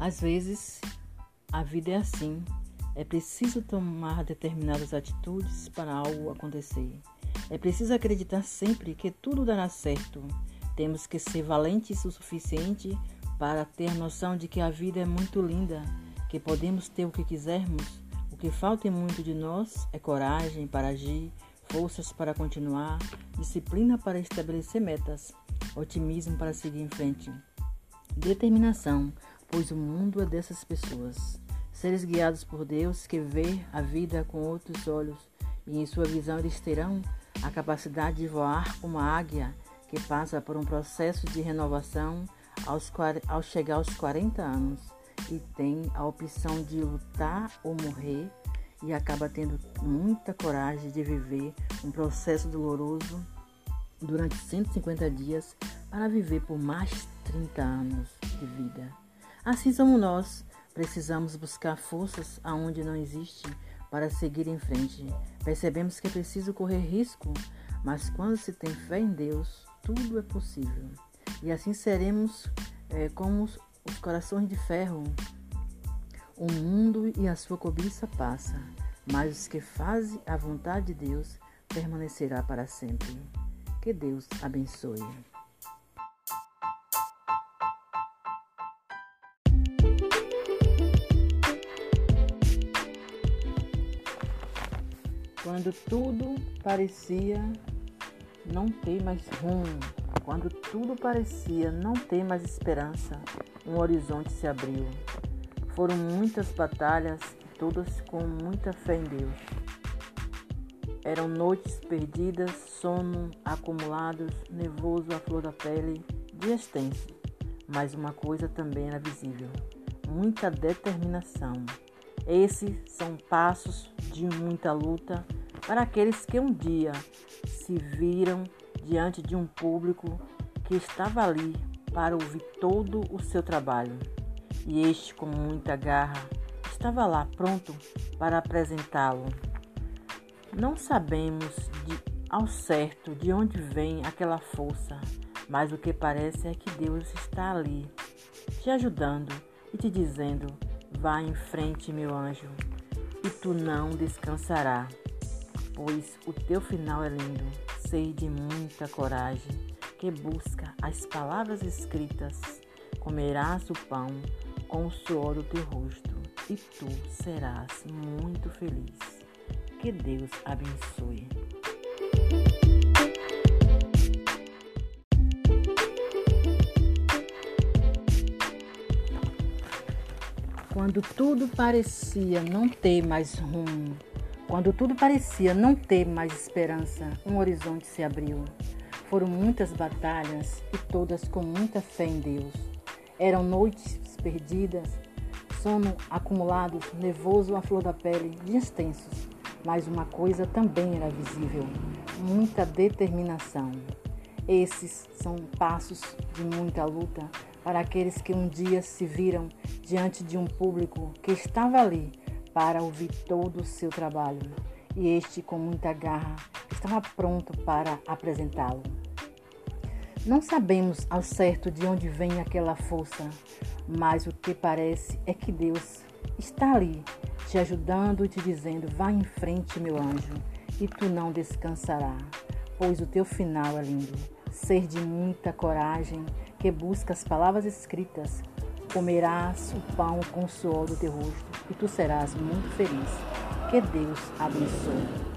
Às vezes, a vida é assim. É preciso tomar determinadas atitudes para algo acontecer. É preciso acreditar sempre que tudo dará certo. Temos que ser valentes o suficiente para ter noção de que a vida é muito linda, que podemos ter o que quisermos. O que falta muito de nós é coragem para agir, forças para continuar, disciplina para estabelecer metas, otimismo para seguir em frente, determinação, pois o mundo é dessas pessoas. Seres guiados por Deus que vê a vida com outros olhos e em sua visão eles terão a capacidade de voar como a águia que passa por um processo de renovação aos, ao chegar aos 40 anos e tem a opção de lutar ou morrer e acaba tendo muita coragem de viver um processo doloroso durante 150 dias para viver por mais 30 anos de vida. Assim somos nós, precisamos buscar forças aonde não existe para seguir em frente. Percebemos que é preciso correr risco, mas quando se tem fé em Deus, tudo é possível. E assim seremos é, como os, os corações de ferro. O mundo e a sua cobiça passa, mas os que fazem a vontade de Deus permanecerá para sempre. Que Deus abençoe. Quando tudo parecia não ter mais rumo, quando tudo parecia não ter mais esperança, um horizonte se abriu. Foram muitas batalhas, todas com muita fé em Deus. Eram noites perdidas, sono acumulados, nervoso à flor da pele, dias tensos. Mas uma coisa também era visível: muita determinação. Esses são passos de muita luta para aqueles que um dia se viram diante de um público que estava ali para ouvir todo o seu trabalho. E este, com muita garra, estava lá pronto para apresentá-lo. Não sabemos de, ao certo de onde vem aquela força, mas o que parece é que Deus está ali, te ajudando e te dizendo: Vá em frente, meu anjo, e tu não descansarás, pois o teu final é lindo. Sei de muita coragem que busca as palavras escritas, comerás o pão com o suor do teu rosto, e tu serás muito feliz. Que Deus abençoe. Quando tudo parecia não ter mais rumo, quando tudo parecia não ter mais esperança, um horizonte se abriu. Foram muitas batalhas e todas com muita fé em Deus. Eram noites perdidas, sono acumulado, nervoso à flor da pele, dias tensos. Mas uma coisa também era visível: muita determinação. Esses são passos de muita luta para aqueles que um dia se viram diante de um público que estava ali para ouvir todo o seu trabalho e este, com muita garra, estava pronto para apresentá-lo. Não sabemos ao certo de onde vem aquela força, mas o que parece é que Deus está ali, te ajudando e te dizendo: vá em frente, meu anjo, e tu não descansarás, pois o teu final é lindo. Ser de muita coragem, que busca as palavras escritas, comerás o pão com o suor do teu rosto, e tu serás muito feliz. Que Deus abençoe.